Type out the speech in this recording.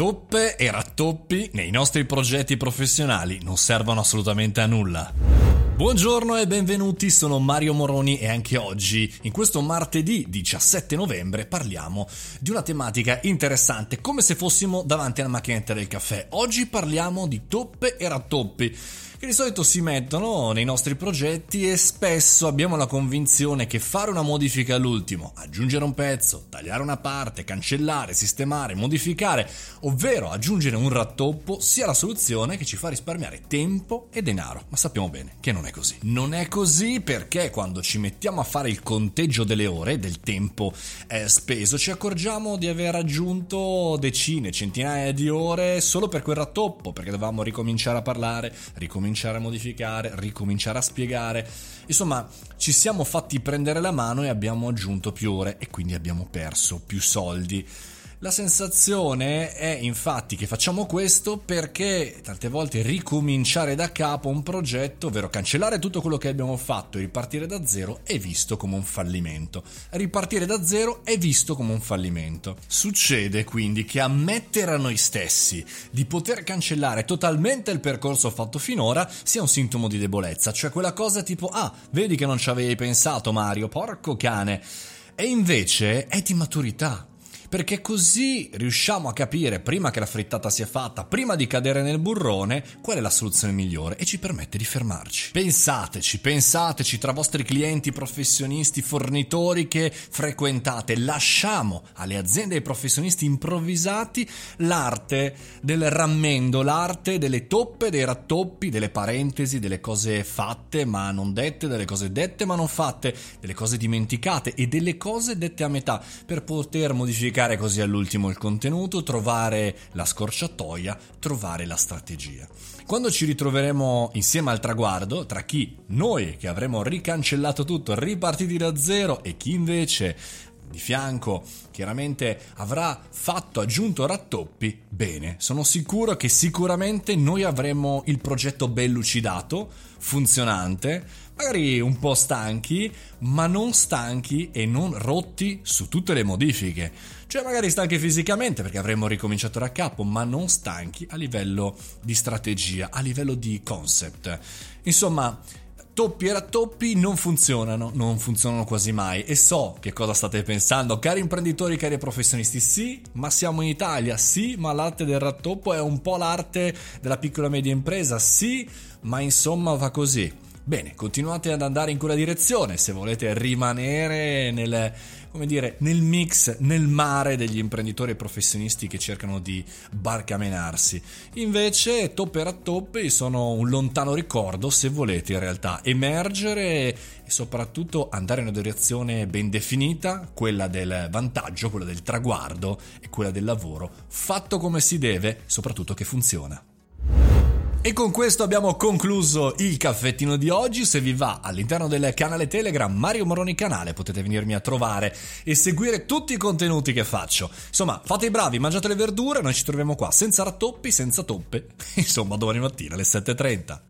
Toppe e rattoppi nei nostri progetti professionali non servono assolutamente a nulla. Buongiorno e benvenuti, sono Mario Moroni e anche oggi, in questo martedì 17 novembre, parliamo di una tematica interessante, come se fossimo davanti alla macchinetta del caffè. Oggi parliamo di toppe e rattoppi che di solito si mettono nei nostri progetti e spesso abbiamo la convinzione che fare una modifica all'ultimo, aggiungere un pezzo, tagliare una parte, cancellare, sistemare, modificare, ovvero aggiungere un rattoppo sia la soluzione che ci fa risparmiare tempo e denaro. Ma sappiamo bene che non è così. Non è così perché quando ci mettiamo a fare il conteggio delle ore, del tempo eh, speso, ci accorgiamo di aver aggiunto decine, centinaia di ore solo per quel rattoppo, perché dovevamo ricominciare a parlare, ricominciare a modificare, ricominciare a spiegare. Insomma, ci siamo fatti prendere la mano e abbiamo aggiunto più ore e quindi abbiamo perso più soldi. La sensazione è infatti che facciamo questo perché tante volte ricominciare da capo un progetto, ovvero cancellare tutto quello che abbiamo fatto e ripartire da zero, è visto come un fallimento. Ripartire da zero è visto come un fallimento. Succede quindi che ammettere a noi stessi di poter cancellare totalmente il percorso fatto finora sia un sintomo di debolezza, cioè quella cosa tipo ah, vedi che non ci avevi pensato Mario, porco cane. E invece è di maturità, perché così riusciamo a capire prima che la frittata sia fatta, prima di cadere nel burrone, qual è la soluzione migliore e ci permette di fermarci. Pensateci, pensateci tra vostri clienti, professionisti, fornitori che frequentate, lasciamo alle aziende e ai professionisti improvvisati l'arte del rammendo, l'arte delle toppe, dei rattoppi, delle parentesi, delle cose fatte ma non dette, delle cose dette ma non fatte, delle cose dimenticate e delle cose dette a metà per poter modificare Spiegare così all'ultimo il contenuto, trovare la scorciatoia, trovare la strategia. Quando ci ritroveremo insieme al traguardo, tra chi noi che avremo ricancellato tutto, ripartiti da zero e chi invece di fianco chiaramente avrà fatto aggiunto rattoppi, bene, sono sicuro che sicuramente noi avremo il progetto ben lucidato, funzionante, magari un po' stanchi, ma non stanchi e non rotti su tutte le modifiche. Cioè magari stanchi fisicamente perché avremmo ricominciato da capo, ma non stanchi a livello di strategia, a livello di concept. Insomma, toppi e rattoppi non funzionano, non funzionano quasi mai e so che cosa state pensando, cari imprenditori, cari professionisti, sì, ma siamo in Italia, sì, ma l'arte del rattoppo è un po' l'arte della piccola e media impresa, sì, ma insomma va così. Bene, continuate ad andare in quella direzione se volete rimanere nel, dire, nel mix, nel mare degli imprenditori e professionisti che cercano di barcamenarsi. Invece, toppe rattoppi sono un lontano ricordo se volete in realtà emergere e soprattutto andare in una direzione ben definita, quella del vantaggio, quella del traguardo e quella del lavoro, fatto come si deve, soprattutto che funziona. E con questo abbiamo concluso il caffettino di oggi. Se vi va all'interno del canale Telegram Mario Moroni Canale potete venirmi a trovare e seguire tutti i contenuti che faccio. Insomma, fate i bravi, mangiate le verdure, noi ci troviamo qua senza rattoppi, senza toppe. Insomma, domani mattina alle 7.30.